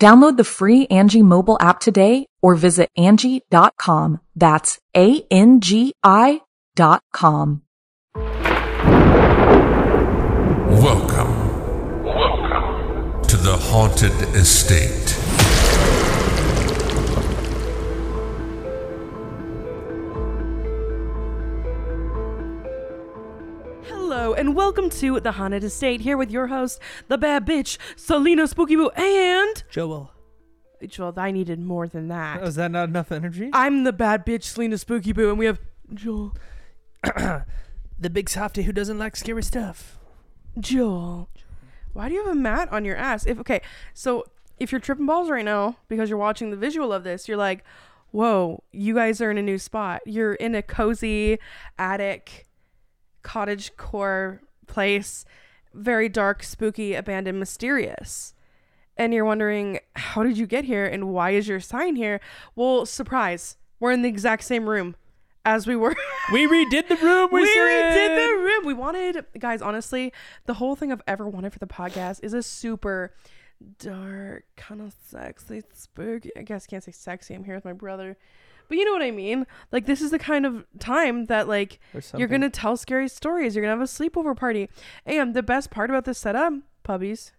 Download the free Angie mobile app today or visit Angie.com. That's A-N-G-I dot com. Welcome. Welcome to the Haunted Estate. Hello and welcome to the Haunted Estate. Here with your host, the bad bitch, Selena Spooky Boo, and Joel. Joel. I needed more than that. Oh, that not enough energy? I'm the bad bitch, Selena Spooky Boo, and we have Joel. the big softy who doesn't like scary stuff. Joel, why do you have a mat on your ass? If okay, so if you're tripping balls right now because you're watching the visual of this, you're like, "Whoa, you guys are in a new spot. You're in a cozy attic, cottage core place, very dark, spooky, abandoned, mysterious." And you're wondering, "How did you get here and why is your sign here?" Well, surprise. We're in the exact same room as we were We redid the room. we We're redid the room. We wanted, guys. Honestly, the whole thing I've ever wanted for the podcast is a super dark, kind of sexy, spooky. I guess I can't say sexy. I'm here with my brother, but you know what I mean. Like this is the kind of time that like you're gonna tell scary stories. You're gonna have a sleepover party, and the best part about this setup, puppies.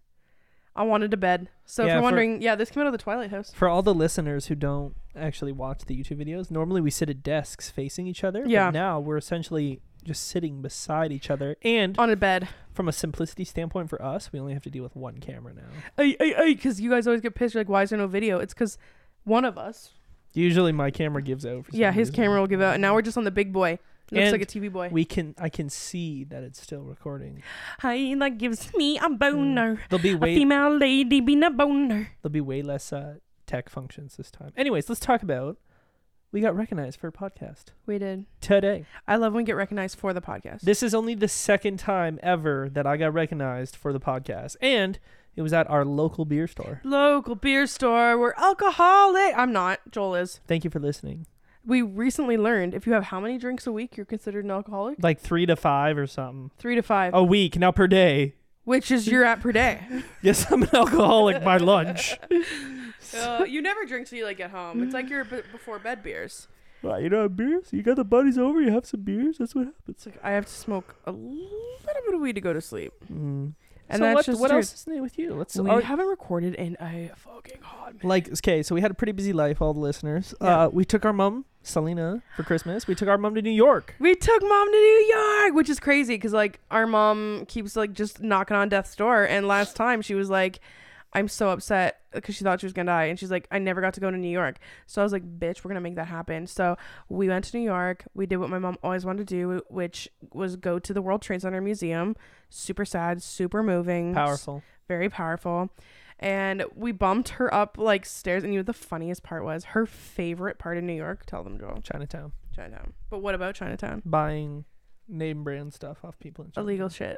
I wanted a bed. So if you're for- wondering, yeah, this came out of the Twilight House. For all the listeners who don't actually watch the YouTube videos, normally we sit at desks facing each other. but Yeah. now we're essentially just sitting beside each other. And On a bed. from a simplicity standpoint for us, we only have to deal with one camera now. Because you guys always get pissed. You're like, why is there no video? It's because one of us Usually my camera gives out. For Yeah, his reason. camera will give out, and now we're just on the big boy. Looks And like a TV boy. We can. I can see that it's still recording. Hi, that gives me a boner. There'll be A way. female lady being a boner. There'll be way less uh, tech functions this time. Anyways, let's talk about. We got recognized for a podcast We did. today. I love when we get recognized for the podcast. This is only the second time ever that I got recognized for the podcast, and it was at our local beer store. Local beer store. We're alcoholic. I'm not. Joel is. Thank you for listening. We recently learned if you have how many drinks a week, you're considered an alcoholic. Like three to five or something Three to five, a week, now per day. which is you're at per day. Yes, I'm an alcoholic by lunch. uh, you never drink till you like get home. It's like your b- before bed beers. Well, you know, have beers. You got the buddies over. You have some beers. That's what happens. It's like I have to smoke a little bit of weed to go to sleep, Mm. And so that's what, just what else is new with you? Let's we are- haven't recorded in a fucking hot minute. like okay. So we had a pretty busy life, all the listeners. Yeah. Uh, we took our mom, Selena, for Christmas. We took our mom to New York. We took mom to New York, which is crazy because like our mom keeps like just knocking on death's door. And last time she was like, "I'm so upset" because she thought she was gonna die, and she's like, "I never got to go to New York." So I was like, "Bitch, we're gonna make that happen." So we went to New York. We did what my mom always wanted to do, which was go to the World Trade Center Museum. Super sad, super moving, Powerful. very powerful. And we bumped her up like stairs. And you know what the funniest part was? Her favorite part of New York. Tell them, Joel. Chinatown. Chinatown. But what about Chinatown? Buying name brand stuff off people in Chinatown. Illegal shit.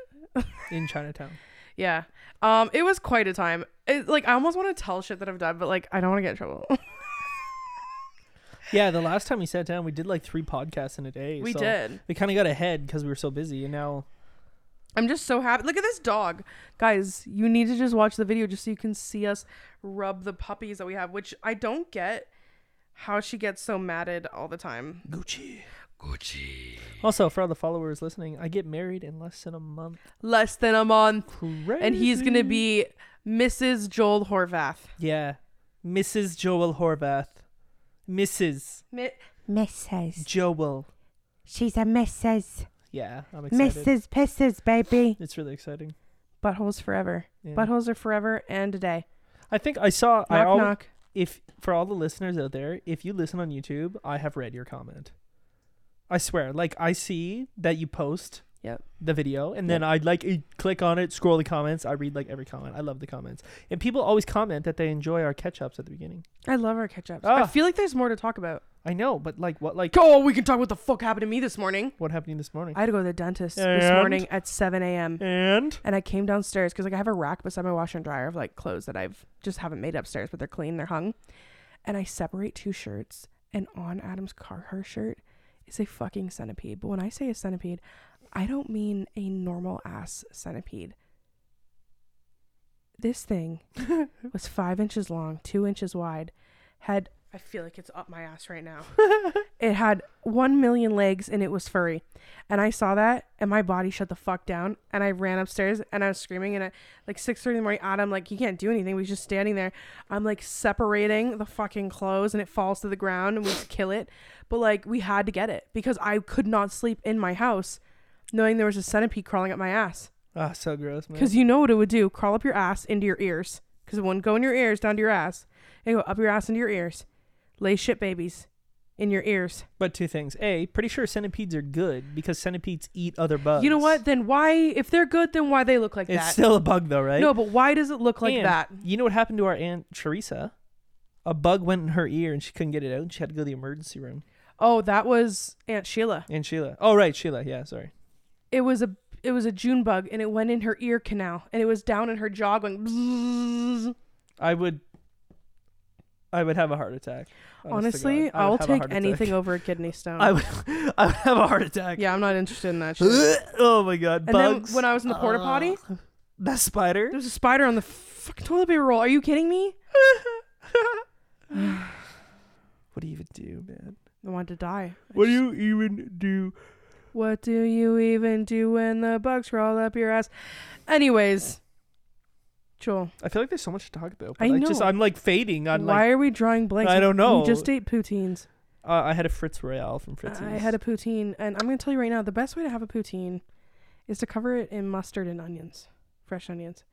in Chinatown. Yeah. Um, it was quite a time. It, like I almost want to tell shit that I've done, but like I don't want to get in trouble. Yeah, the last time we sat down, we did like three podcasts in a day. we so did. We kind of got ahead because we were so busy, and now I'm just so happy. Look at this dog, guys. You need to just watch the video just so you can see us rub the puppies that we have. Which I don't get how she gets so matted all the time. Gucci. Gucci. Also, for all the followers listening, I get married in less than a month. Less than a month, Crazy. and he's gonna be Mrs. Joel Horvath. yeah, Mrs. Joel Horvath, Mrs. Mi- Mrs. Joel She's a Mrs. Yeah, I'm excited. Mrs. Pisses, baby. It's really exciting. Buttholes forever. Yeah. Buttholes are forever and a day. I think I saw. Knock I al- knock. if for all the listeners out there, if you listen on YouTube, I have read your comment. I swear, like I see that you post Yep. the video, and then I like eh, click on it, scroll the comments. I read like every comment. I love the comments, and people always comment that they enjoy our catch ups at the beginning. I love our catch ups. I Ah. feel like there's more to talk about. I know, but like what like Oh, we can talk what the fuck happened to me this morning. what happened to you this morning? I had to go to the dentist this And? morning at 7 a.m. and And I came downstairs because like I have a rack beside my washer and dryer of like clothes that I've just haven't made upstairs, but they're clean, they're hung. And I separate two shirts, and on Adam's Carhartt shirt is a fucking centipede. But when I say a centipede, I don't mean a normal ass centipede. This thing was five inches long, two inches wide, had I feel like it's up my ass right now. it had one million legs and it was furry. And I saw that and my body shut the fuck down. And I ran upstairs and I was screaming. And at like 6.30 in the morning, Adam, like, he can't do anything. He's just standing there. I'm like separating the fucking clothes and it falls to the ground and we kill it. But like, we had to get it because I could not sleep in my house knowing there was a centipede crawling up my ass. ah, so gross, man. Because you know what it would do crawl up your ass into your ears. Because it wouldn't go in your ears, down to your ass. It go up your ass into your ears. Lay shit babies in your ears. But two things. A, pretty sure centipedes are good because centipedes eat other bugs. You know what? Then why, if they're good, then why they look like It's that? It's still a bug though, right? No, but why does it look like And that? You know what happened to our aunt Teresa? A bug went in her ear and she couldn't get it out. and She had to go to the emergency room. Oh, that was Aunt Sheila. Aunt Sheila. Oh right, Sheila. Yeah, sorry. It was a it was a June bug, and it went in her ear canal, and it was down in her jaw going. bzzz. I would. I would have a heart attack. Honestly, would I'll take anything over a kidney stone. I would. I would have a heart attack. yeah, I'm not interested in that shit. oh my god, And bugs. then when I was in the porta potty, Ugh. that spider. there was a spider on the fucking toilet paper roll. Are you kidding me? What do you even do, man? I wanted to die. I What do you even do? What do you even do when the bugs crawl up your ass? Anyways, Joel, I feel like there's so much to talk about. But I I, just know. I'm like fading on why like are we drawing blanks? I don't know. We just ate poutines. uh, I had a Fritz Royale from Fritz's. I had a poutine, and I'm gonna tell you right now, the best way to have a poutine is to cover it in mustard and onions, fresh onions.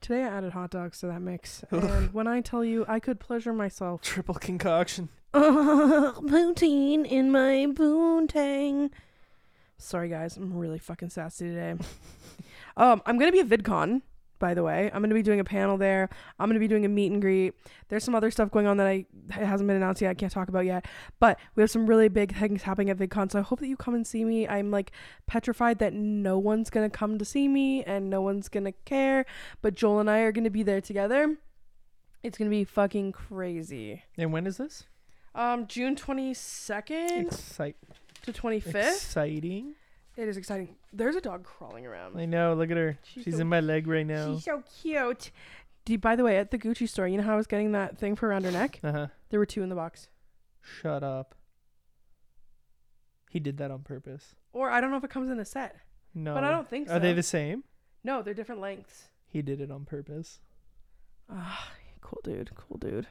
Today I added hot dogs to that mix, and when I tell you I could pleasure myself, triple concoction. poutine in my poontang. Sorry guys, I'm really fucking sassy today. um, I'm gonna be at VidCon, by the way. I'm gonna be doing a panel there. I'm gonna be doing a meet and greet. There's some other stuff going on that I hasn't been announced yet. I can't talk about yet. But we have some really big things happening at VidCon, so I hope that you come and see me. I'm like petrified that no one's gonna come to see me and no one's gonna care. But Joel and I are gonna be there together. It's gonna be fucking crazy. And when is this? Um, June 22nd Excite- to 25th. exciting. It is exciting. There's a dog crawling around. I know. Look at her. She's She's, so- in my leg right now. She's so cute. Do you- by the way, at the Gucci store, you know how I was getting that thing for around her neck? Uh huh. There were two in the box. Shut up. He did that on purpose. Or I don't know if it comes in a set. No. But I don't think so. Are they the same? No, they're different lengths. He did it on purpose. Ah, cool dude. Cool dude.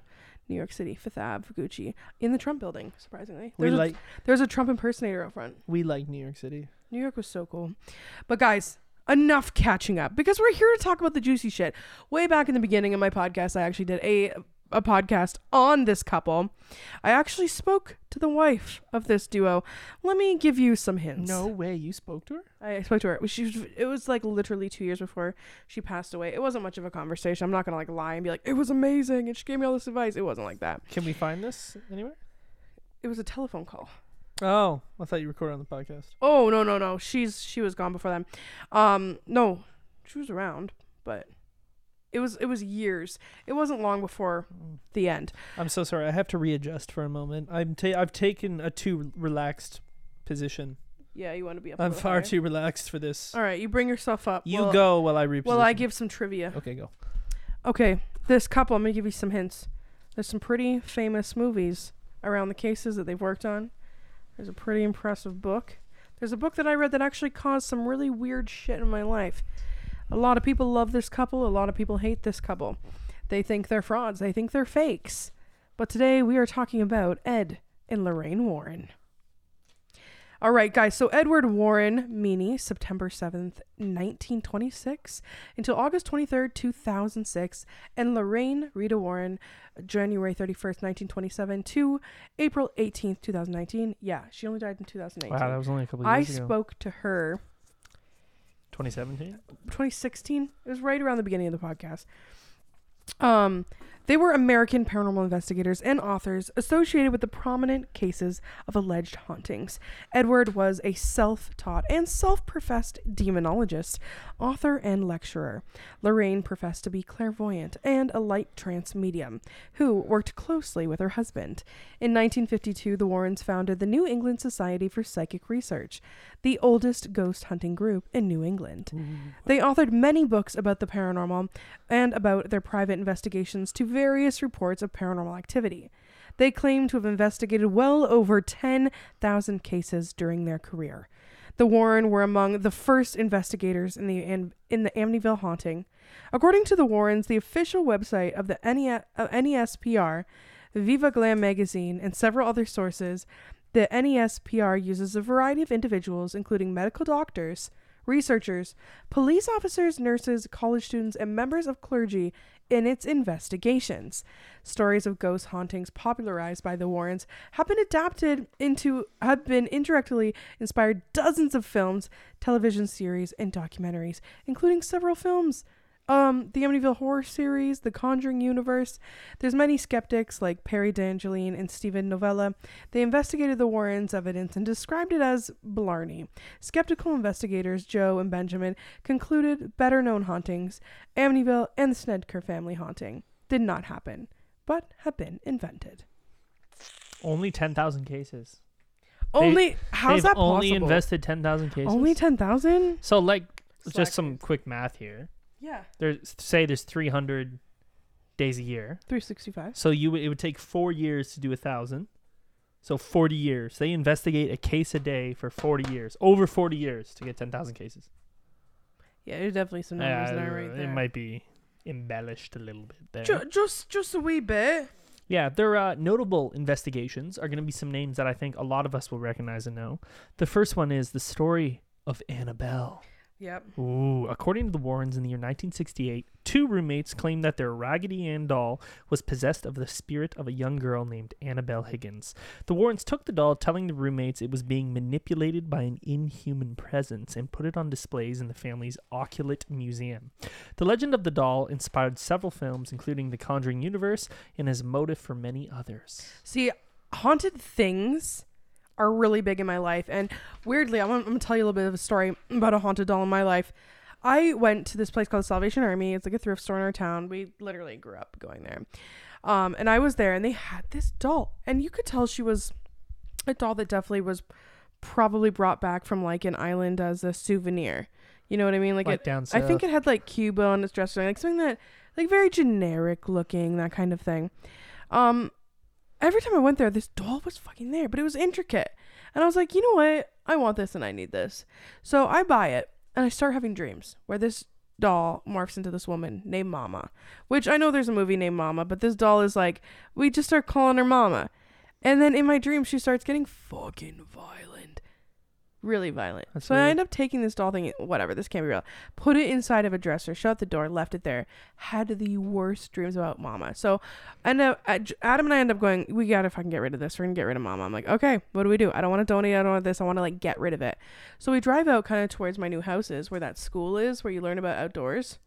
New York City, Fifth Ave, Gucci. In the Trump building, surprisingly. We There's, a, there's a Trump impersonator out front. we like New York City. New York was so cool. But guys, enough catching up because we're here to talk about the juicy shit. Way back in the beginning of my podcast, I actually did a a podcast on this couple. I actually spoke to the wife of this duo. Let me give you some hints. No way. You spoke to her? I spoke to her. She was, it was like literally two years before she passed away. It wasn't much of a conversation. I'm not gonna like lie and be like it was amazing and she gave me all this advice. It wasn't like that. Can we find this anywhere? It was a telephone call. Oh, I thought you recorded on the podcast. Oh no no no. She's she was gone before then. Um no, she was around, but it was it was years. It wasn't long before the end. I'm so sorry. I have to readjust for a moment. I'm ta- I've taken a too relaxed position. Yeah, you want to be up. I'm far higher. too relaxed for this. All right, you bring yourself up. You Well- go while I reposition. Well, I give some trivia. Okay, go. Okay, this couple. I'm gonna give you some hints. There's some pretty famous movies around the cases that they've worked on. There's a pretty impressive book. There's a book that I read that actually caused some really weird shit in my life. A lot of people love this couple. A lot of people hate this couple. They think they're frauds. They think they're fakes. But today we are talking about Ed and Lorraine Warren. All right, guys. So Edward Warren Miney, September 7th, 1926, until August 23rd, 2006, and Lorraine Rita Warren, January 31st, 1927 to April 18th, 2019. Yeah, she only died in 2018. Wow, that was only a couple of I years ago. spoke to her 2017. 2016. It was right around the beginning of the podcast. Um, they were American paranormal investigators and authors associated with the prominent cases of alleged hauntings. Edward was a self taught and self professed demonologist, author, and lecturer. Lorraine professed to be clairvoyant and a light trance medium, who worked closely with her husband. In 1952, the Warrens founded the New England Society for Psychic Research, the oldest ghost hunting group in New England. They authored many books about the paranormal and about their private investigations to various reports of paranormal activity. They claim to have investigated well over 10,000 cases during their career. The Warren were among the first investigators in the in, the Amityville haunting. According to the Warrens, the official website of the NE, NESPR, Viva Glam magazine, and several other sources, the NESPR uses a variety of individuals, including medical doctors, researchers, police officers, nurses, college students, and members of clergy in its investigations. Stories of ghost hauntings popularized by the Warrens have been adapted into have been indirectly inspired dozens of films, television series, and documentaries, including several films. Um, the Amityville Horror series, The Conjuring universe. There's many skeptics like Perry DeAngelis and Steven Novella. They investigated the Warrens' evidence and described it as blarney. Skeptical investigators Joe and Benjamin concluded better known hauntings, Amityville and the Snedeker family haunting, did not happen, but have been invented. Only 10,000 cases. Only how's They've that only possible? invested 10,000 cases. Only ten thousand? So like just some quick math here. Yeah, There's say there's 300 days a year. three sixty five. So you it would take 4 years to do a 1000. So 40 years. They investigate a case a day for 40 years. Over 40 years to get 10,000 cases. Yeah, there's definitely some numbers there right Uh, there. It might be embellished a little bit there. Ju- just just a wee bit. Yeah, their uh, notable investigations are going to be some names that I think a lot of us will recognize and know. The first one is the story of Annabelle. Yep. Ooh, according to the Warrens in the year 1968, two roommates claimed that their Raggedy Ann doll was possessed of the spirit of a young girl named Annabelle Higgins. The Warrens took the doll, telling the roommates it was being manipulated by an inhuman presence, and put it on displays in the family's Oculate Museum. The legend of the doll inspired several films, including The Conjuring universe, and is a motive for many others. See, haunted things are really big in my life, and weirdly, I'm, gonna- I'm gonna tell you a little bit of a story about a haunted doll in my life. I went to this place called Salvation Army. It's like a thrift store in our town. We literally grew up going there. Um, and I was there, and they had this doll, and you could tell she was a doll that definitely was probably brought back from like an island as a souvenir. You know what I mean? Like, Like it, down I think it had like Cuba on its dressing, like something that like very generic looking, that kind of thing. Um, every time I went there, this doll was fucking there, but it was intricate, and I was like, you know what? I want this, and I need this. So I buy it, and I start having dreams where this doll morphs into this woman named Mama, which I know there's a movie named Mama, but this doll is like we just start calling her Mama, and then in my dream she starts getting fucking violent. Really violent. That's so I end up taking this doll thing, whatever, this can't be real. Put it inside of a dresser, shut the door, left it there. Had the worst dreams about Mama. So and uh, Adam and I end up going, we gotta fucking get rid of this. We're gonna get rid of Mama. I'm like, okay, what do we do? I don't want to donate. I don't want this. I want to like get rid of it. So we drive out kind of towards my new houses where that school is, where you learn about outdoors.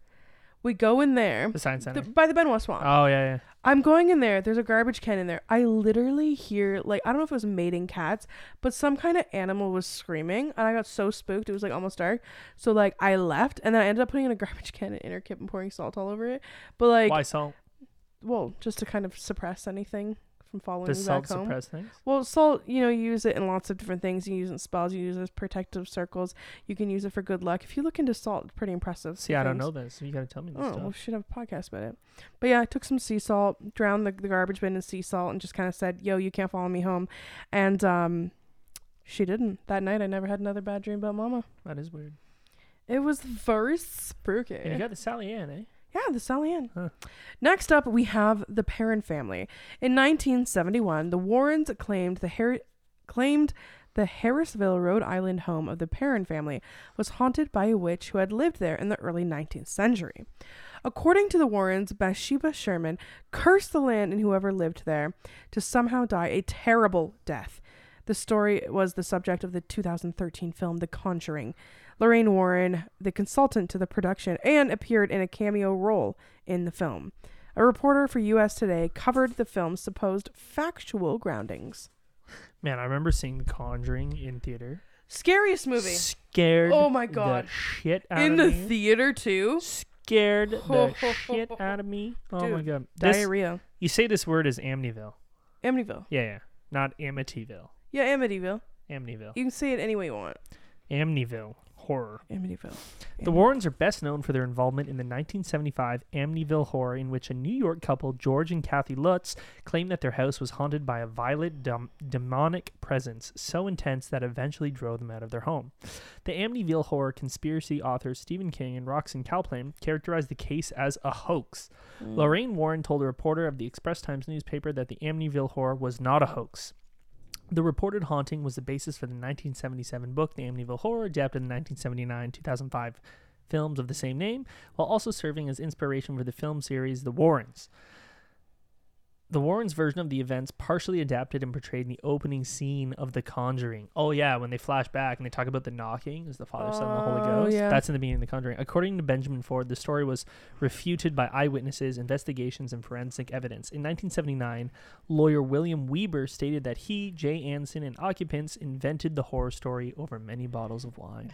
We go in there The Science Center. the, by the Benoit Swamp. oh, yeah, yeah. I'm going in there. There's a garbage can in there. I literally hear like I don't know if it was mating cats, but some kind of animal was screaming, and I got so spooked. It was like almost dark, so like I left, and then I ended up putting in a garbage can in Interkip and pouring salt all over it. But like, Why salt? well, just to kind of suppress anything from following Does me salt back home. suppress things? Well, salt, you know, you use it in lots of different things. You use it in spells. You use it as protective circles. You can use it for good luck. If you look into salt, it's pretty impressive. See, I don't know this. So you got to tell me this Oh, stuff. we should have a podcast about it. But yeah, I took some sea salt, drowned the, the garbage bin in sea salt, and just kind of said, "Yo, you can't follow me home." And um, she didn't. That night, I never had another bad dream about Mama. That is weird. It was very spooky. And you got the Sally Ann, eh? Yeah, the Sally Ann. Huh. Next up, we have the Perron family. In 1971, the Warrens claimed the claimed The Harrisville, Rhode Island home of the Perron family was haunted by a witch who had lived there in the early 19th century. According to the Warrens, Bathsheba Sherman cursed the land and whoever lived there to somehow die a terrible death. The story was the subject of the 2013 film The Conjuring. Lorraine Warren, the consultant to the production, and appeared in a cameo role in the film. A reporter for US Today covered the film's supposed factual groundings. Man, I remember seeing The Conjuring in theater. Scariest movie. Scared. Oh my God. The shit out in of the me. theater too. Scared the shit out of me. Oh my god. This, Diarrhea. you say this word as Amityville. Amityville. Yeah, yeah. Not Amityville. Yeah, Amityville. Amityville. You can say it any way you want. Amityville. Horror. Amityville. The Warrens are best known for their involvement in the 1975 Amityville horror, in which a New York couple, George and Kathy Lutz, claimed that their house was haunted by a violent, dem- demonic presence so intense that eventually drove them out of their home. The Amityville horror conspiracy authors Stephen King and Roxanne Kaplan characterized the case as a hoax. Mm. Lorraine Warren told a reporter of the Express Times newspaper that the Amityville horror was not a hoax. The reported haunting was the basis for the 1977 book, The Amityville Horror, adapted in the 1979 2005 films of the same name, while also serving as inspiration for the film series The Warrens. The Warrens' version of the events partially adapted and portrayed in the opening scene of The Conjuring. Oh yeah, when they flash back and they talk about the knocking as the Father, Son, and the Holy Oh, Ghost. yeah. That's in the beginning of The Conjuring. According to Benjamin Ford, the story was refuted by eyewitnesses, investigations, and forensic evidence. In 1979, lawyer William Weber stated that he, Jay Anson, and occupants invented the horror story over many bottles of wine.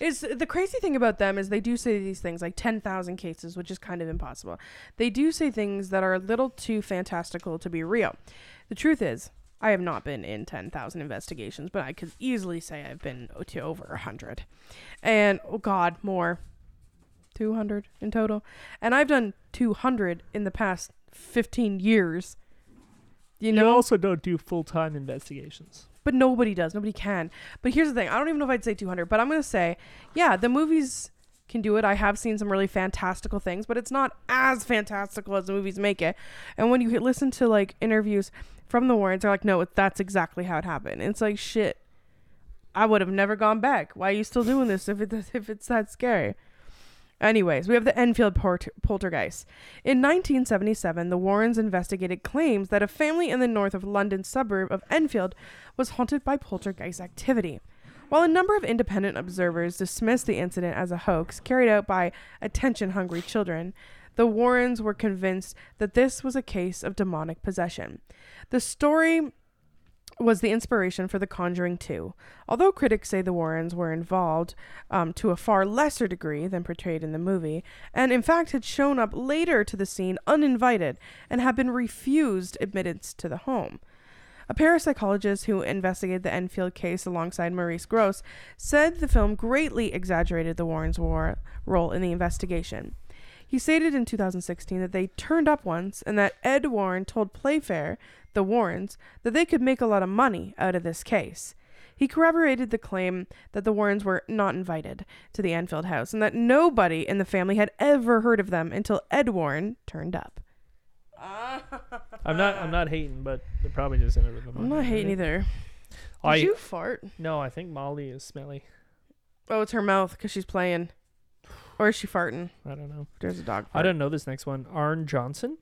Is the crazy thing about them is they do say these things like 10,000 cases, which is kind of impossible. They do say things that are a little too fantastical to be real. The truth is, I have not been in 10,000 investigations, but I could easily say I've been to over 100. And oh god, more. 200 in total. And I've done 200 in the past 15 years. You know, also don't do full time investigations. But nobody does. Nobody can. But here's the thing. I don't even know if I'd say 200, but I'm going to say, yeah, the movies can do it. I have seen some really fantastical things, but it's not as fantastical as the movies make it. And when you listen to like interviews from the Warrens, they're like, no, that's exactly how it happened. And it's like, shit, I would have never gone back. Why are you still doing this if it if it's that scary? Anyways, we have the Enfield port- poltergeist. In 1977, the Warrens investigated claims that a family in the north of London suburb of Enfield was haunted by poltergeist activity. While a number of independent observers dismissed the incident as a hoax carried out by attention hungry children, the Warrens were convinced that this was a case of demonic possession. The story was the inspiration for The Conjuring 2. Although critics say the Warrens were involved um, to a far lesser degree than portrayed in the movie, and in fact had shown up later to the scene uninvited and had been refused admittance to the home. A parapsychologist who investigated the Enfield case alongside Maurice Gross said the film greatly exaggerated the Warrens' war- role in the investigation. He stated in 2016 that they turned up once and that Ed Warren told Playfair, the Warrens, that they could make a lot of money out of this case. He corroborated the claim that the Warrens were not invited to the Enfield house and that nobody in the family had ever heard of them until Ed Warren turned up. Ah. I'm not. I'm not hating, but they're probably just in it with the I'm not hating either. Did I you fart? no. I think Molly is smelly. Oh, it's her mouth because she's playing. Or is she farting? I don't know. There's a dog. I don't know this next one. Arne Johnson.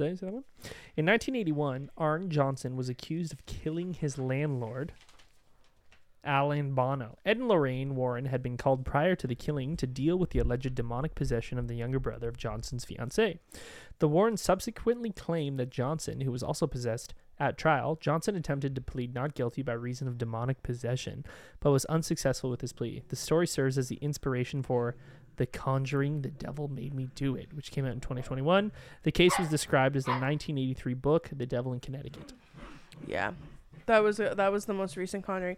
Is that, is that one? In 1981, Arne Johnson was accused of killing his landlord, Alan Bono. Ed and Lorraine Warren had been called prior to the killing to deal with the alleged demonic possession of the younger brother of Johnson's fiancee. The Warrens subsequently claimed that Johnson, who was also possessed at trial, Johnson attempted to plead not guilty by reason of demonic possession, but was unsuccessful with his plea. The story serves as the inspiration for The Conjuring, The Devil Made Me Do It, which came out in 2021. The case was described as the 1983 book, The Devil in Connecticut. Yeah, that was uh, that was the most recent Conjuring.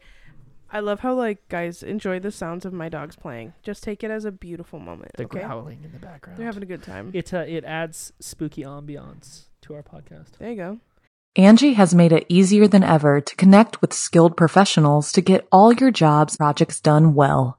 I love how like guys enjoy the sounds of my dogs playing. Just take it as a beautiful moment. The okay, growling in the background. they're having a good time. it, uh, it adds spooky ambiance to our podcast. There you go. Angie has made it easier than ever to connect with skilled professionals to get all your jobs projects done well.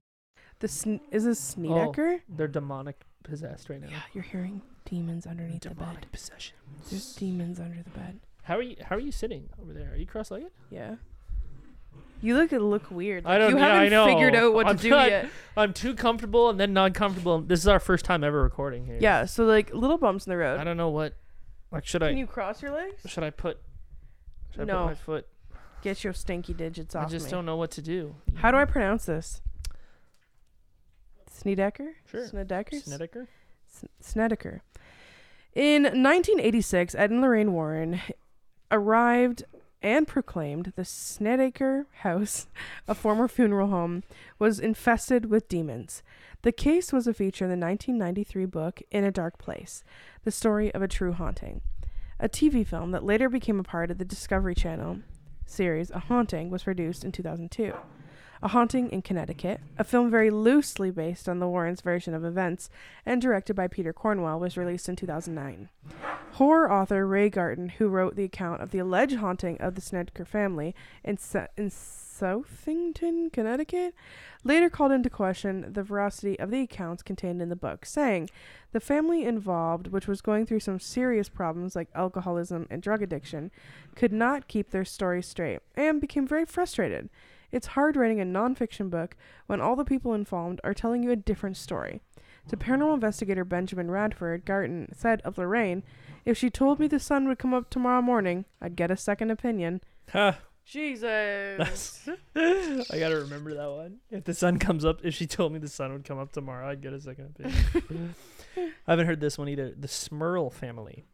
The sn- is this Oh, Snedeker? they're demonic possessed right now. Yeah, you're hearing demons underneath the bed. demonic possession. There's demons under the bed. How are you? How are you sitting over there? Are you cross-legged? Yeah. You look look weird. I don't. You yeah, haven't I know. figured out what I'm to do not- yet. I'm too comfortable and then not comfortable. This is our first time ever recording here. Yeah. So like little bumps in the road. I don't know what. Like, should Can I? Can you cross your legs? Should I put? Should I No. put my foot? Get your stinky digits off. I just me. don't know what to do. How do I pronounce this? Snedeker? Sure. Snedeker? Snedeker? Snedeker. In 1986, Ed and Lorraine Warren arrived and proclaimed the Snedeker House, a former funeral home, was infested with demons. The case was a feature in the 1993 book In a Dark Place, the story of a true haunting. A TV film that later became a part of the Discovery Channel series A Haunting was produced in 2002. A Haunting in Connecticut, a film very loosely based on the Warrens' version of events and directed by Peter Cornwell, was released in 2009. Horror author Ray Garton, who wrote the account of the alleged haunting of the Snedeker family in, in Southington, Connecticut, later called into question the veracity of the accounts contained in the book, saying the family involved, which was going through some serious problems like alcoholism and drug addiction, could not keep their story straight and became very frustrated. It's hard writing a nonfiction book when all the people involved are telling you a different story. To paranormal investigator Benjamin Radford, Garton said of Lorraine, If she told me the sun would come up tomorrow morning, I'd get a second opinion. Huh. Jesus. I gotta remember that one. If the sun comes up, if she told me the sun would come up tomorrow, I'd get a second opinion. I haven't heard this one either. The Smurl family.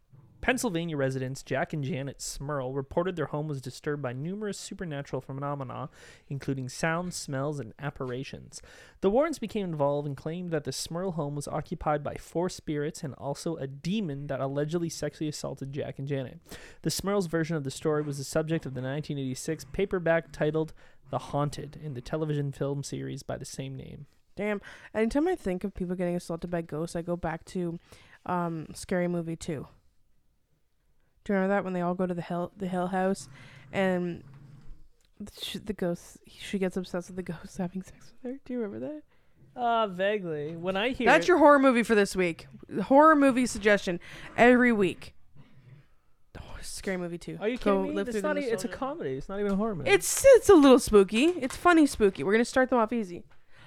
Pennsylvania residents Jack and Janet Smurl reported their home was disturbed by numerous supernatural phenomena, including sounds, smells, and apparitions. The Warrens became involved and claimed that the Smurl home was occupied by four spirits and also a demon that allegedly sexually assaulted Jack and Janet. The Smurls' version of the story was the subject of the 1986 paperback titled The Haunted in the television film series by the same name. Damn. Anytime I think of people getting assaulted by ghosts, I go back to um, Scary Movie 2. Do you remember that when they all go to the hill the Hill House and sh- the ghost she gets obsessed with the ghost having sex with her? Do you remember that? Uh, vaguely. When I hear That's your horror movie for this week. Horror movie suggestion every week. Oh, Scary Movie too. Are you Go kidding me? It's, not e- it's a comedy. It's not even a horror movie. It's it's a little spooky. It's funny spooky. We're gonna start them off easy.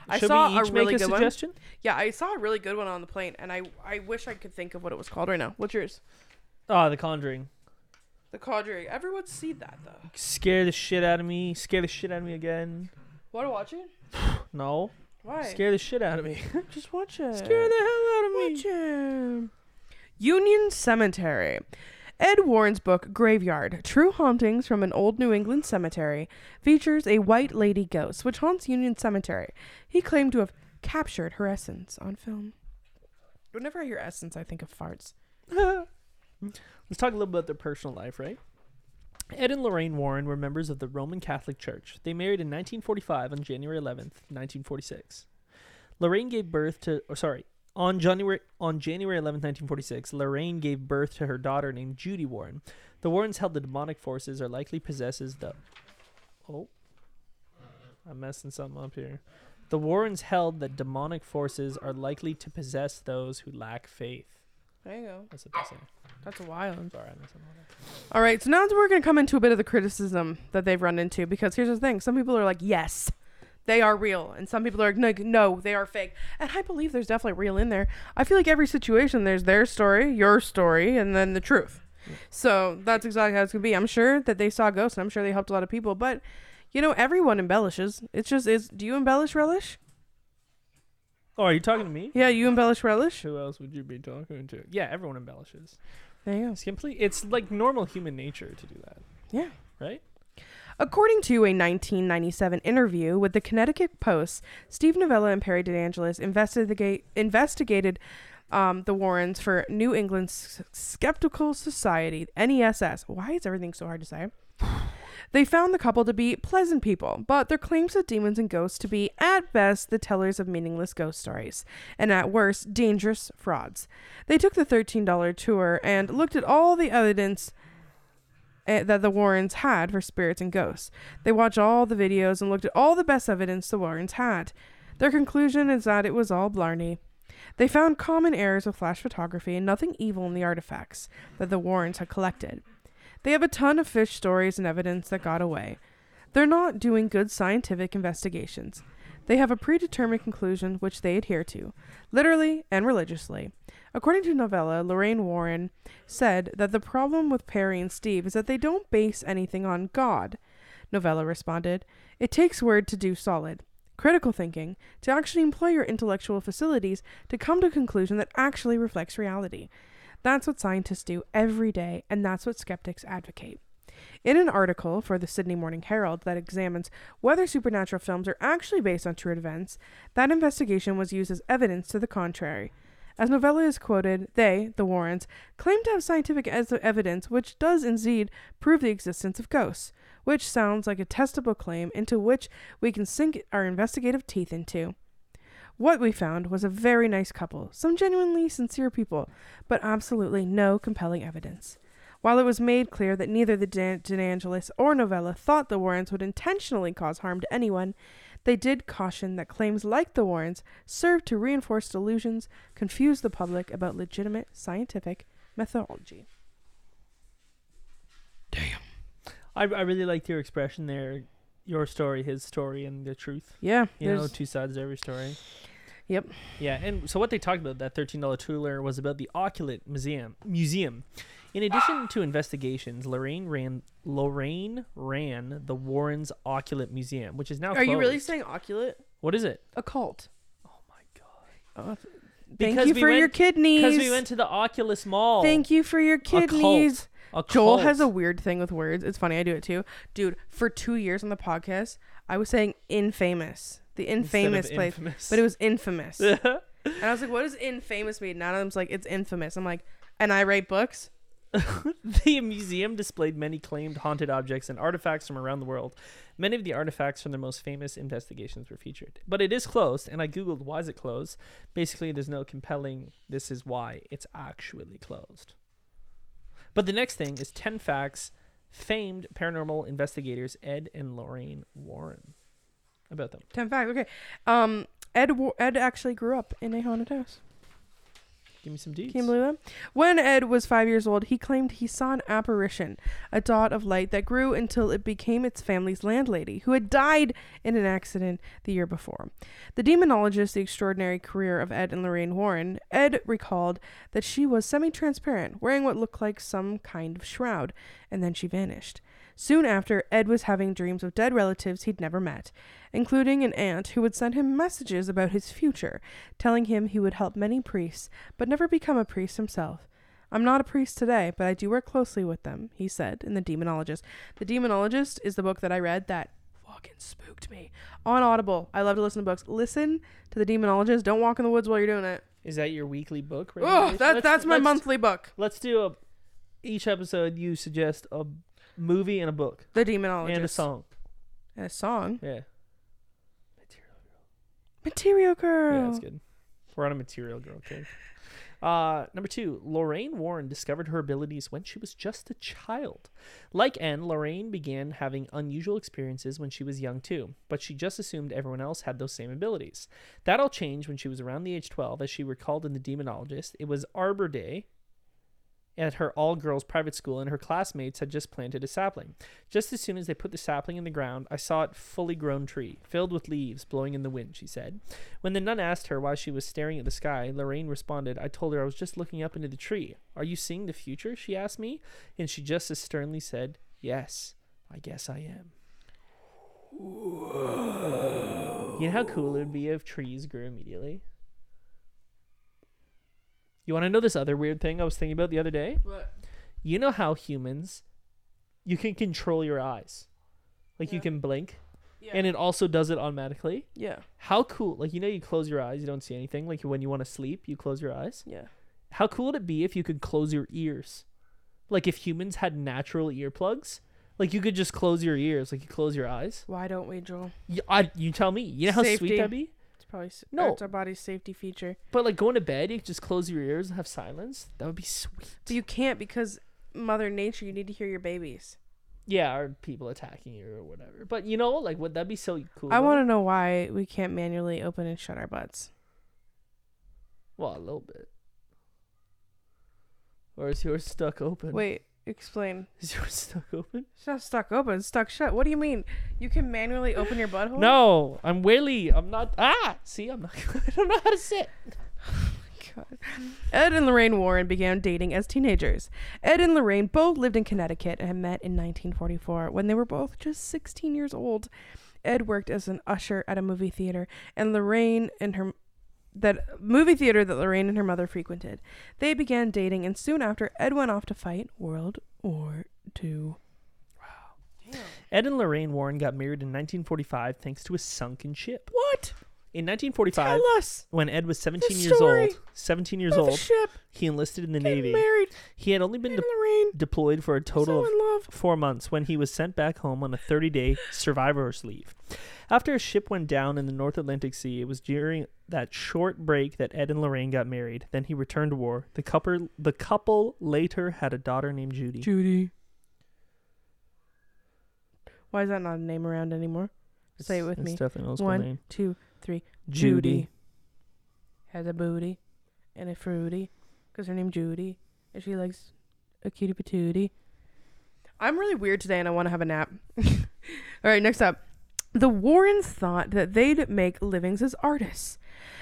I Should saw we a each really make a good one. suggestion? Yeah, I saw a really good one on the plane, and I I wish I could think of what it was called right now. What's yours? Ah, The Conjuring. The Conjuring. Everyone's seen that though. Scare the shit out of me. Scare the shit out of me again. Want to watch it? No. Why? Scare the shit out of me. Just watch it. Scare the hell out of me. Watch it. Union Cemetery. Ed Warren's book Graveyard: True Hauntings from an Old New England Cemetery features a white lady ghost which haunts Union Cemetery. He claimed to have captured her essence on film. Whenever I hear essence, I think of farts. Let's talk a little about their personal life, right? Ed and Lorraine Warren were members of the Roman Catholic Church. They married in 1945 on January 11th, 1946. Lorraine gave birth to, or sorry, on January on January 11th, 1946, Lorraine gave birth to her daughter named Judy Warren. The Warrens held the demonic forces are likely possesses the. Oh, I'm messing something up here. The Warrens held that demonic forces are likely to possess those who lack faith. There you go. That's what they say. That's wild. Sorry, I messed up. All right, so now we're going to come into a bit of the criticism that they've run into because here's the thing: some people are like, "Yes, they are real," and some people are like, "No, they are fake." And I believe there's definitely real in there. I feel like every situation there's their story, your story, and then the truth. So that's exactly how it's gonna be. I'm sure that they saw ghosts, and I'm sure they helped a lot of people. But you know, everyone embellishes. It's just is. Do you embellish, relish? Oh, are you talking to me? Yeah, you embellish relish. Who else would you be talking to? Yeah, everyone embellishes. There you go. It's complete. It's like normal human nature to do that, Yeah. right? According to a 1997 interview with the Connecticut Post, Steve Novella and Perry DeAngelis investigate, investigated um, the Warrens for New England's Skeptical Society, NESS. Why is everything so hard to say? They found the couple to be pleasant people, but their claims of demons and ghosts to be, at best, the tellers of meaningless ghost stories, and at worst, dangerous frauds. They took the $13 tour and looked at all the evidence eh, that the Warrens had for spirits and ghosts. They watched all the videos and looked at all the best evidence the Warrens had. Their conclusion is that it was all blarney. They found common errors with flash photography and nothing evil in the artifacts that the Warrens had collected. They have a ton of fish stories and evidence that got away. They're not doing good scientific investigations. They have a predetermined conclusion which they adhere to, literally and religiously. According to Novella, Lorraine Warren said that the problem with Perry and Steve is that they don't base anything on God. Novella responded, It takes word to do solid. Critical thinking, to actually employ your intellectual facilities to come to a conclusion that actually reflects reality. That's what scientists do every day, and that's what skeptics advocate. In an article for the Sydney Morning Herald that examines whether supernatural films are actually based on true events, that investigation was used as evidence to the contrary. As Novella is quoted, they, the Warrens, claim to have scientific evidence which does indeed prove the existence of ghosts, which sounds like a testable claim into which we can sink our investigative teeth into. What we found was a very nice couple, some genuinely sincere people, but absolutely no compelling evidence. While it was made clear that neither the De- DeAngelis or Novella thought the Warrens would intentionally cause harm to anyone, they did caution that claims like the Warrens serve to reinforce delusions, confuse the public about legitimate scientific methodology. I, I really liked your expression there. Your story, his story, and the truth. Yeah, You know, two sides of every story. Yep. Yeah, and so what they talked about that thirteen dollar tour was about the Oculate Museum. Museum. In addition to investigations, Lorraine ran Lorraine ran the Warrens Oculate Museum, which is now. Are you really saying oculate? What is it? Occult. Oh my god! Uh, thank Because you we for your kidneys. Because we went to the Oculus Mall. Thank you for your kidneys. A Joel cult. has a weird thing with words. It's funny. I do it too. Dude, for two years on the podcast, I was saying infamous. The infamous place. infamous. But it was infamous. and I was like, what does infamous mean? None And Adam's like, it's infamous. I'm like, and I write books? the museum displayed many claimed haunted objects and artifacts from around the world. Many of the artifacts from the most famous investigations were featured. But it is closed, and I googled why is it closed. Basically, there's no compelling this is why it's actually closed. But the next thing is 10 facts famed paranormal investigators Ed and Lorraine Warren about them. 10 facts. Okay. Um, Ed, Ed actually grew up in a haunted house. Give me some deeds. Can you believe? When Ed was five years old, he claimed he saw an apparition, a dot of light that grew until it became its family's landlady, who had died in an accident the year before. The demonologist, the extraordinary career of Ed and Lorraine Warren, Ed recalled that she was semi transparent, wearing what looked like some kind of shroud, and then she vanished. Soon after, Ed was having dreams of dead relatives he'd never met, including an aunt who would send him messages about his future, telling him he would help many priests, but never become a priest himself. I'm not a priest today, but I do work closely with them, he said in The Demonologist. The Demonologist is the book that I read that fucking spooked me. On Audible. I love to listen to books. Listen to The Demonologist. Don't walk in the woods while you're doing it. Is that your weekly book? Oh, that, that's my monthly book. Let's do a. Each episode, you suggest a movie and a book The Demonologist. and a song. And a song. Yeah. Material Girl. Material girl. Yeah, that's good. We're on a material girl kick. Uh, number two, Lorraine Warren discovered her abilities when she was just a child. Like Anne, Lorraine began having unusual experiences when she was young too, but she just assumed everyone else had those same abilities. That all changed when she was around the age 12, as she recalled in The Demonologist. It was Arbor Day at her all girls private school, and her classmates had just planted a sapling. Just as soon as they put the sapling in the ground, I saw it fully grown tree, filled with leaves blowing in the wind, she said. When the nun asked her why she was staring at the sky, Lorraine responded, I told her I was just looking up into the tree. Are you seeing the future? she asked me, and she just as sternly said, Yes, I guess I am. You know how cool it would be if trees grew immediately? You want to know this other weird thing I was thinking about the other day? What? You know how humans, you can control your eyes, like you Yeah. can blink, Yeah. and it also does it automatically. yeah. How cool! Like you know, you close your eyes, you don't see anything. Like when you want to sleep, you close your eyes. Yeah. How cool would it be if you could close your ears? Like if humans had natural earplugs, like you could just close your ears, like you close your eyes. Why don't we, Joel? You, I, you tell me. You know how sweet Safety. that'd be. Probably s- No. It's our body's safety feature. But like going to bed, you could just close your ears and have silence. That would be sweet. But you can't because Mother Nature. You need to hear your babies. Yeah, or people attacking you or whatever. But you know, like would that be so cool? I though? want to know why we can't manually open and shut our butts. Well, a little bit. Or is yours stuck open? Wait, explain. Is yours stuck open? It's not stuck open. It's stuck shut. What do you mean? You can manually open your butthole? No, I'm Willie. I'm not. Ah, see, I'm not. I don't know how to sit. God. Ed and Lorraine Warren began dating as teenagers. Ed and Lorraine both lived in Connecticut and had met in 1944 when they were both just 16 years old. Ed worked as an usher at a movie theater, and Lorraine and her that movie theater that Lorraine and her mother frequented. They began dating, and soon after, Ed went off to fight World War II. Wow. Ed and Lorraine Warren got married in 1945 thanks to a sunken ship. What? In 1945, Tell us when Ed was 17 years story old, 17 years about the old, ship. he enlisted in the Getting Navy. married. He had only been Ed de- Lorraine. deployed for a total so of in love. four months when he was sent back home on a 30 day survivor's leave. After a ship went down in the North Atlantic Sea, it was during that short break that Ed and Lorraine got married. Then he returned to war. The couple, the couple later had a daughter named Judy. Judy. Why is that not a name around anymore? Say it with it's me. definitely an old school One, name. two, three. Judy. has a booty and a fruity because her name's Judy and she likes a cutie patootie. I'm really weird today and I want to have a nap. All right, next up. The Warrens thought that they'd make livings as artists.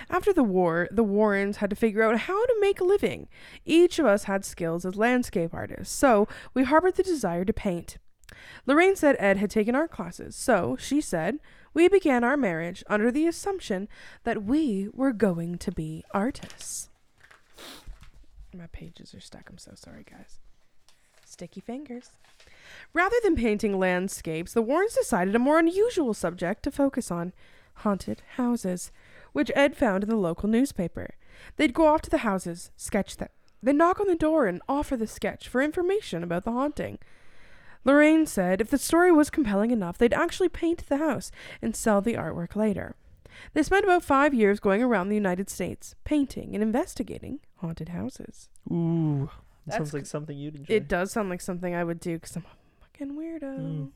After the war, the Warrens had to figure out how to make a living. Each of us had skills as landscape artists, so we harbored the desire to paint. Lorraine said Ed had taken art classes, so she said, we began our marriage under the assumption that we were going to be artists. My pages are stuck. I'm so sorry, guys. Sticky fingers. Rather than painting landscapes, the Warrens decided a more unusual subject to focus on haunted houses, which Ed found in the local newspaper. They'd go off to the houses, sketch them, then knock on the door and offer the sketch for information about the haunting. Lorraine said if the story was compelling enough, they'd actually paint the house and sell the artwork later. They spent about five years going around the United States, painting and investigating haunted houses. Ooh, that sounds like something you'd enjoy. It does sound like something I would do because I'm a fucking weirdo. Mm.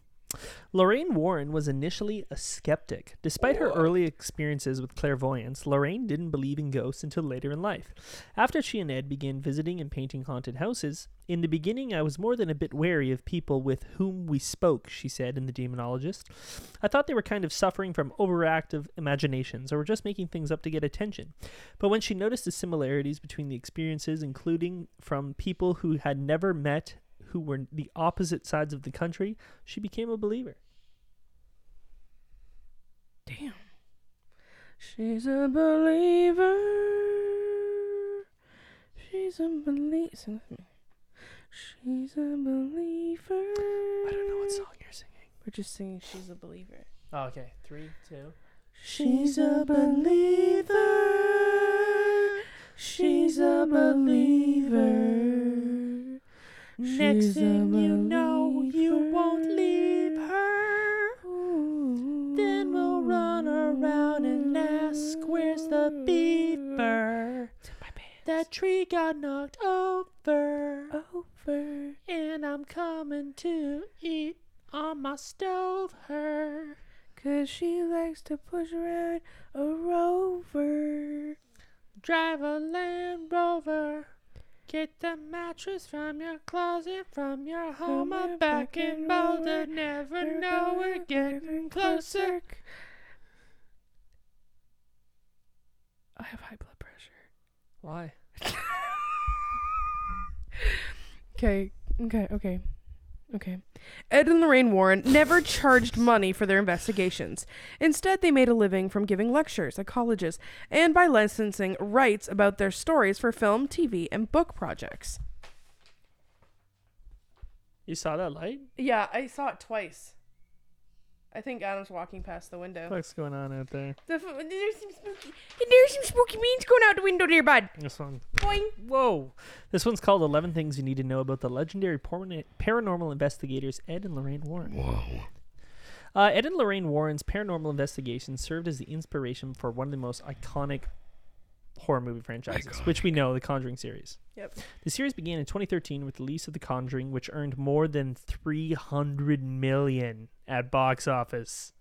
Lorraine Warren was initially a skeptic. Despite her early experiences with clairvoyance, Lorraine didn't believe in ghosts until later in life. After she and Ed began visiting and painting haunted houses, in the beginning I was more than a bit wary of people with whom we spoke, she said in The Demonologist. I thought they were kind of suffering from overactive imaginations or were just making things up to get attention. But when she noticed the similarities between the experiences, including from people who had never met who were the opposite sides of the country, she became a believer. Damn. She's a believer. She's a believer. Sing with me. She's a believer. I don't know what song you're singing. We're just singing She's a Believer. Oh, okay. Three, two. She's a believer. She's a believer. Next She's a thing you know, you won't leave her. Ooh. Then we'll run around and ask, where's the beaver? It's in my pants. That tree got knocked over. over. And I'm coming to eat on my stove her. Cause she likes to push around a rover. Drive a Land Rover. Get the mattress from your closet, from your home From up back in Boulder. Never know we're getting closer. I have high blood pressure. Why? Okay, okay, okay. Okay. Ed and Lorraine Warren never charged money for their investigations. Instead, they made a living from giving lectures at colleges and by licensing rights about their stories for film, TV, and book projects. You saw that light? Yeah, I saw it twice. I think Adam's walking past the window. What's going on out there? The f- there's some spooky. There's some spooky means going out the window there, bud. This one. Boing. Whoa. This one's called 11 Things You Need to Know About the Legendary Porna- Paranormal Investigators Ed and Lorraine Warren. Whoa. Uh, Ed and Lorraine Warren's paranormal investigation served as the inspiration for one of the most iconic horror movie franchises, which we know, the Conjuring series. Yep. The series began in 2013 with the release of The Conjuring, which earned more than 300 million at box office.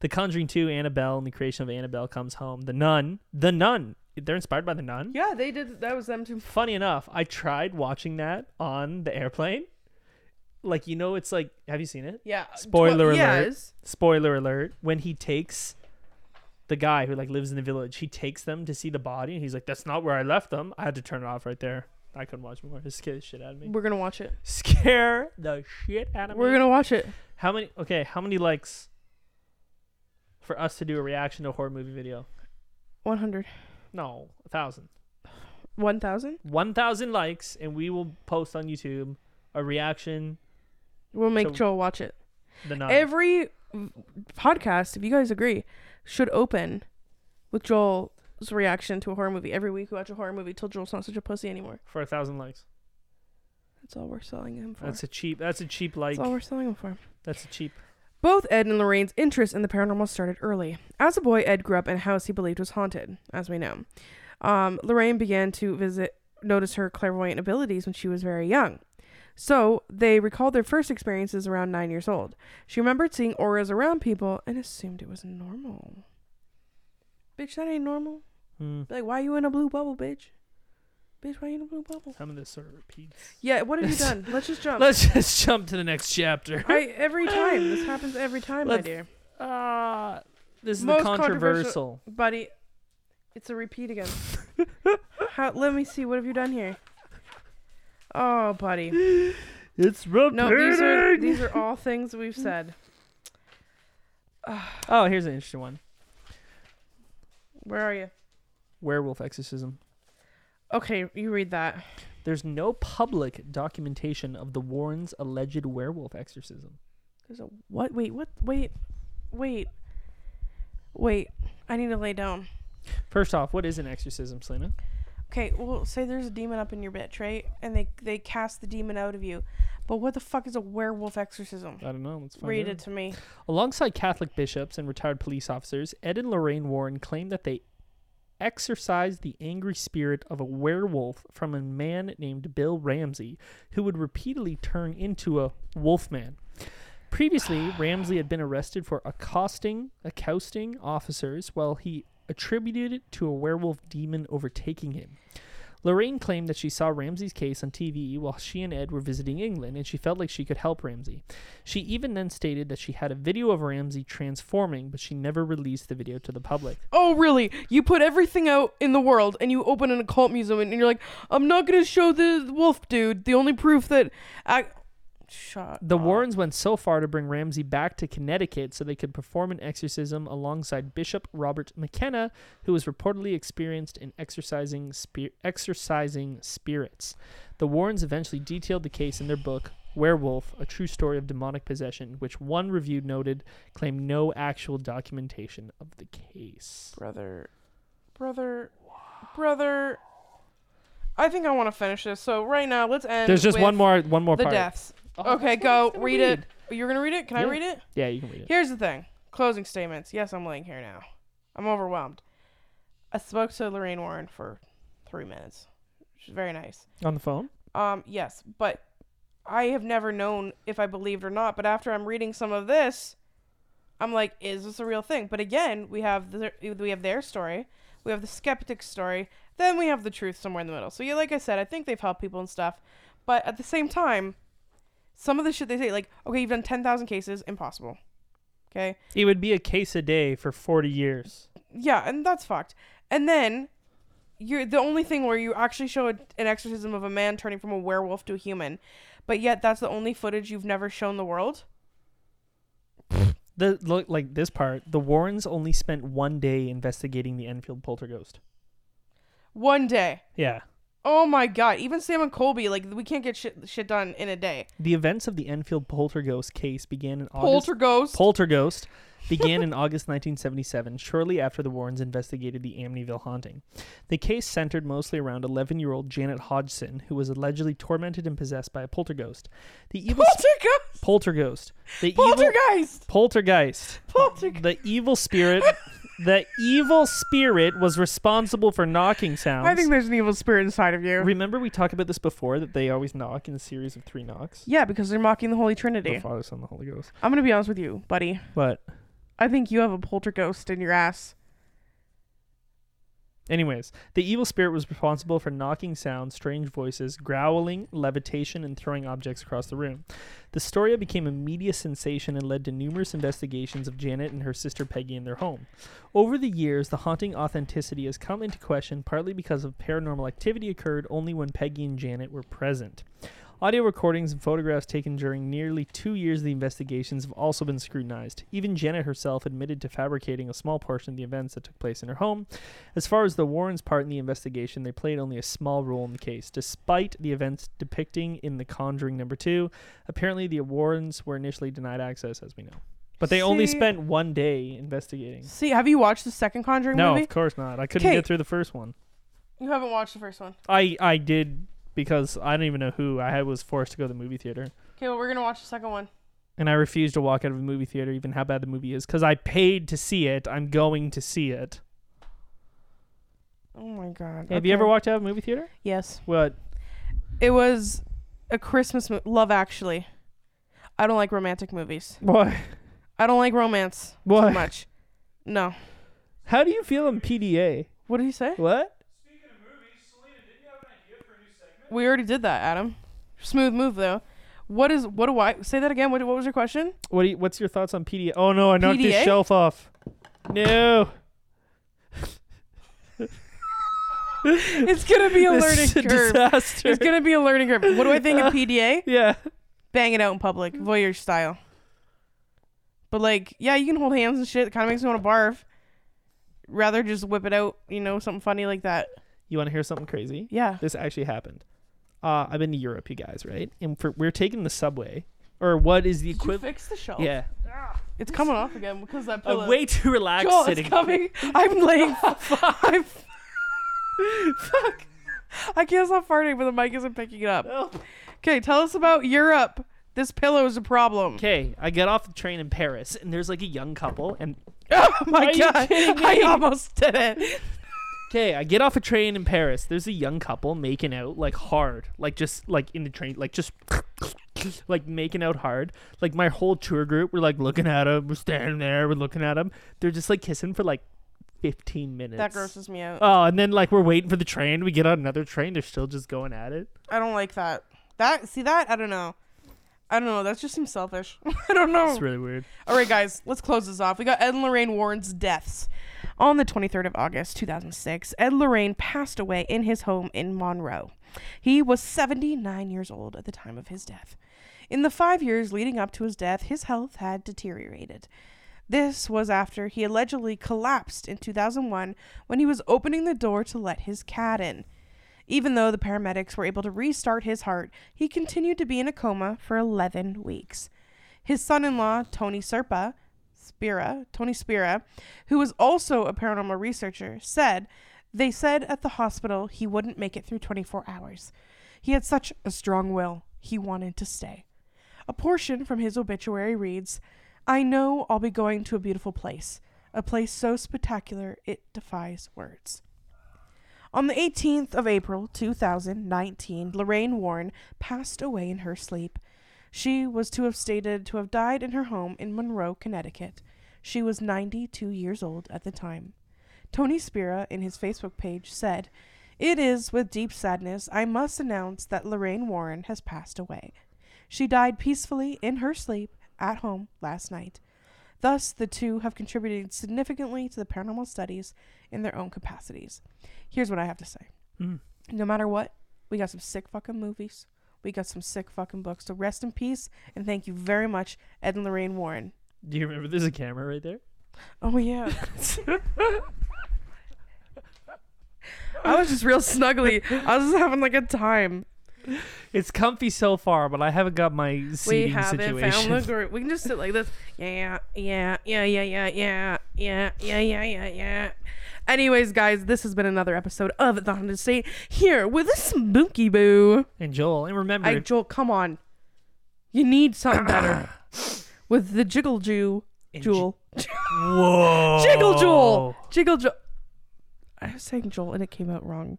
The Conjuring 2, Annabelle, and the creation of Annabelle comes home. The Nun, The Nun. They're inspired by The Nun. Yeah, they did. That was them too. Funny enough, I tried watching that on the airplane. Like you know, it's like, have you seen it? Yeah. Spoiler tw- alert. Yes. Spoiler alert: when he takes the guy who like lives in the village, he takes them to see the body, and he's like, "That's not where I left them." I had to turn it off right there. I couldn't watch more. It scared the shit out of me. We're gonna watch it. Scare the shit out of me. We're gonna watch it. How many? Okay, how many likes for us to do a reaction to a horror movie video? 100. No, a thousand. 1,000. One thousand likes, and we will post on YouTube a reaction. We'll make Joel watch it. The nun. Every podcast, if you guys agree, should open with Joel's reaction to a horror movie. Every week we watch a horror movie till Joel's not such a pussy anymore. for a thousand likes. That's all we're selling him for. That's a cheap. That's a cheap like. That's all we're selling him for. That's a cheap. Both Ed and Lorraine's interest in the paranormal started early. As a boy, Ed grew up in a house he believed was haunted, as we know. Um, Lorraine began to visit, notice her clairvoyant abilities when she was very young. So they recalled their first experiences around nine years old. She remembered seeing auras around people and assumed it was normal. Bitch, that ain't normal. Hmm. Like, why are you in a blue bubble, bitch? Bitch, why are you in a blue bubble? Some of this sort of repeats. Yeah, what have you done? Let's just jump. Let's just jump to the next chapter. I, every time. This happens every time, my Let's- dear. Uh, this is Most the controversial- controversial. Buddy, it's a repeat again. How, let me see. What have you done here? Oh, buddy. It's repeating. No, these are these are all things we've said. Oh, here's an interesting one. Where are you? Werewolf exorcism. Okay, you read that. There's no public documentation of the Warrens' alleged werewolf exorcism. There's a what? Wait, what? Wait, wait, wait. I need to lay down. First off, what is an exorcism, Selena? Okay, well, say there's a demon up in your bitch, right? And they they cast the demon out of you. But what the fuck is a werewolf exorcism? I don't know. Let's find Read out. it to me. Alongside Catholic bishops and retired police officers, Ed and Lorraine Warren claimed that they exorcised the angry spirit of a werewolf from a man named Bill Ramsey, who would repeatedly turn into a wolfman. Previously, Ramsey had been arrested for accosting, accosting officers while he attributed it to a werewolf demon overtaking him. Lorraine claimed that she saw Ramsey's case on TV while she and Ed were visiting England, and she felt like she could help Ramsey. She even then stated that she had a video of Ramsey transforming, but she never released the video to the public. Oh, really? You put everything out in the world and you open an occult museum and you're like, I'm not going to show the wolf dude. The only proof that I. Shut The up. Warrens went so far to bring Ramsey back to Connecticut so they could perform an exorcism alongside Bishop Robert McKenna, who was reportedly experienced in exorcising spir- exorcising spirits. The Warrens eventually detailed the case in their book Werewolf: A True Story of Demonic Possession, which one review noted claimed no actual documentation of the case. Brother. Brother. Brother. I think I want to finish this. So, right now, let's end. There's just one more one more The part. deaths. Oh, okay, go. what I was gonna Read it. You're going to read it? Can I read it? Yeah, you can read it. Here's the thing closing statements. Yes, I'm laying here now. I'm overwhelmed. I spoke to Lorraine Warren for three minutes. She's very nice. On the phone? Um, yes, but I have never known if I believed or not. But after I'm reading some of this, I'm like, is this a real thing? But again, we have the, we have their story, we have the skeptic's story, then we have the truth somewhere in the middle. So yeah, like I said, I think they've helped people and stuff. But at the same time, some of the shit they say, like, okay, you've done ten thousand cases, impossible. Okay, It would be a case a day for 40 years. yeah, and that's fucked. And then you're the only thing where you actually show a, an exorcism of a man turning from a werewolf to a human, but yet that's the only footage you've never shown the world. The look like this part. The Warrens only spent one day investigating the Enfield poltergeist. One day. Yeah. Oh my god! Even Sam and Colby, like we can't get shit shit done in a day. The events of the Enfield poltergeist case began in August. Poltergeist. Poltergeist began in August 1977, shortly after the Warrens investigated the Amityville haunting. The case centered mostly around 11 year old Janet Hodgson, who was allegedly tormented and possessed by a poltergeist. The evil Poltergeist. poltergeist. The evil Poltergeist. poltergeist. Poltergeist. The evil spirit. the evil spirit was responsible for knocking sounds. I think there's an evil spirit inside of you. Remember we talked about this before that they always knock in a series of three knocks. yeah, because they're mocking the Holy Trinity. The Father, Son, the Holy Ghost. I'm gonna be honest with you, buddy. But I think you have a poltergeist in your ass. Anyways, the evil spirit was responsible for knocking sounds, strange voices, growling, levitation, and throwing objects across the room. The story became a media sensation and led to numerous investigations of Janet and her sister Peggy in their home. Over the years, the haunting authenticity has come into question partly because of paranormal activity occurred only when Peggy and Janet were present. Audio recordings and photographs taken during nearly two years of the investigations have also been scrutinized. Even Janet herself admitted to fabricating a small portion of the events that took place in her home. As far as the Warrens' part in the investigation, they played only a small role in the case. Despite the events depicting in The Conjuring Number 2, apparently the Warrens were initially denied access, as we know. But they only spent one day investigating. See, have you watched the second Conjuring No, movie? No, of course not. I couldn't 'Kay. get through the first one. You haven't watched the first one. I I did because I don't even know who. I had- was forced to go to the movie theater. Okay, well we're gonna watch the second one. and I refuse to walk out of a movie theater, even how bad the movie is, because I paid to see it. I'm going to see it. Oh my god. Have you ever walked out of a movie theater? Yes. What? It was a Christmas mo- Love Actually. I don't like romantic movies. Why? I don't like romance Why? too much. No. How do you feel in PDA? What did he say? What? We already did that, Adam. Smooth move though. What is what do I say that again? What, what was your question? What? Do you, what's your thoughts on PDA? Oh no, I knocked this shelf off. No. It's gonna be a This learning is a curve. disaster. It's gonna be a learning curve. What do I think of PDA? yeah. Bang it out in public, voyeur style. But like, yeah, you can hold hands and shit. It kind of makes me want to barf. Rather just whip it out, you know, something funny like that. You want to hear something crazy? Yeah. This actually happened. Uh, I've been to Europe, you guys, right? And for, we're taking the subway, or what is the equivalent? fix the shelf? Yeah. It's coming off again because that pillow. I'm way too relaxed Joel, sitting. it's coming. I'm laying. I'm. Fuck. I can't stop farting, but the mic isn't picking it up. Oh. Okay, tell us about Europe. This pillow is a problem. Okay, I get off the train in Paris, and there's like a young couple, and Oh my Are you god! I almost did it. Okay, I get off a train in Paris. There's a young couple making out like hard, like just like in the train, like just like making out hard. Like my whole tour group, we're like looking at them. We're standing there, we're looking at them. They're just like kissing for like 15 minutes. That grosses me out. Oh, and then like we're waiting for the train. We get on another train. They're still just going at it. I don't like that. That see that? I don't know. I don't know. That just seems selfish. I don't know. It's really weird. All right, guys, let's close this off. We got Ed and Lorraine Warren's deaths. On the 23rd of August, 2006, Ed Lorraine passed away in his home in Monroe. He was 79 years old at the time of his death. In the five years leading up to his death, his health had deteriorated. This was after he allegedly collapsed in 2001 when he was opening the door to let his cat in. Even though the paramedics were able to restart his heart, he continued to be in a coma for 11 weeks. His son in law, Tony Serpa, Spera, Tony Spera, who was also a paranormal researcher, said they said at the hospital he wouldn't make it through 24 hours. He had such a strong will, he wanted to stay. A portion from his obituary reads I know I'll be going to a beautiful place, a place so spectacular it defies words. On the 18th of April 2019, Lorraine Warren passed away in her sleep. She was to have stated to have died in her home in Monroe, Connecticut. She was 92 years old at the time. Tony Spera, in his Facebook page, said, It is with deep sadness I must announce that Lorraine Warren has passed away. She died peacefully in her sleep at home last night. Thus, the two have contributed significantly to the paranormal studies in their own capacities. Here's what I have to say. Mm. No matter what, we got some sick fucking movies. We got some sick fucking books. So rest in peace and thank you very much, Ed and Lorraine Warren. Do you remember there's a camera right there? Oh yeah. I was just real snuggly. I was just having like a time. It's comfy so far, but I haven't got my seating We haven't situation. found the group. We can just sit like this. Yeah, yeah, yeah, yeah, yeah, yeah, yeah, yeah, yeah, yeah, yeah. Anyways, guys, this has been another episode of the Haunted State here with a spooky boo. and Joel, and remember, I Joel, come on. You need something better. with the jiggle Jew, Jewel, whoa, jiggle Joel, jiggle Joel. I was saying Joel and it came out wrong.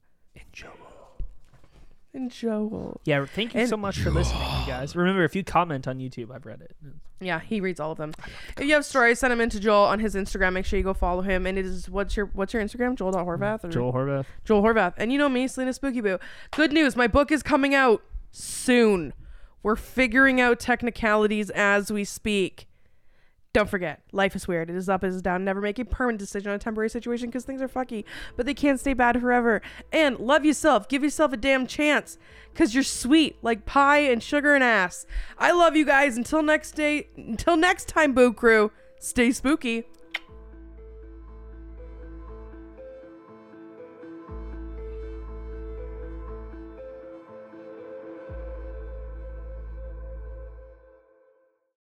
And Joel. Yeah, thank you And- so much for listening, you guys. Remember, if you comment on YouTube, I've read it. Yeah, he reads all of them. If you have stories, send them in to Joel on his Instagram. Make sure you go follow him. And it is what's your what's your Instagram? Joel.horvath or Joel Horvath. Joel Horvath. And you know me, Selena Spooky Boo. Good news, my book is coming out soon. We're figuring out technicalities as we speak. Don't forget, life is weird. It is up, it is down. Never make a permanent decision on a temporary situation because things are fucky, but they can't stay bad forever. And love yourself. Give yourself a damn chance because you're sweet like pie and sugar and ass. I love you guys. Until next day, until next time, Boo Crew, stay spooky.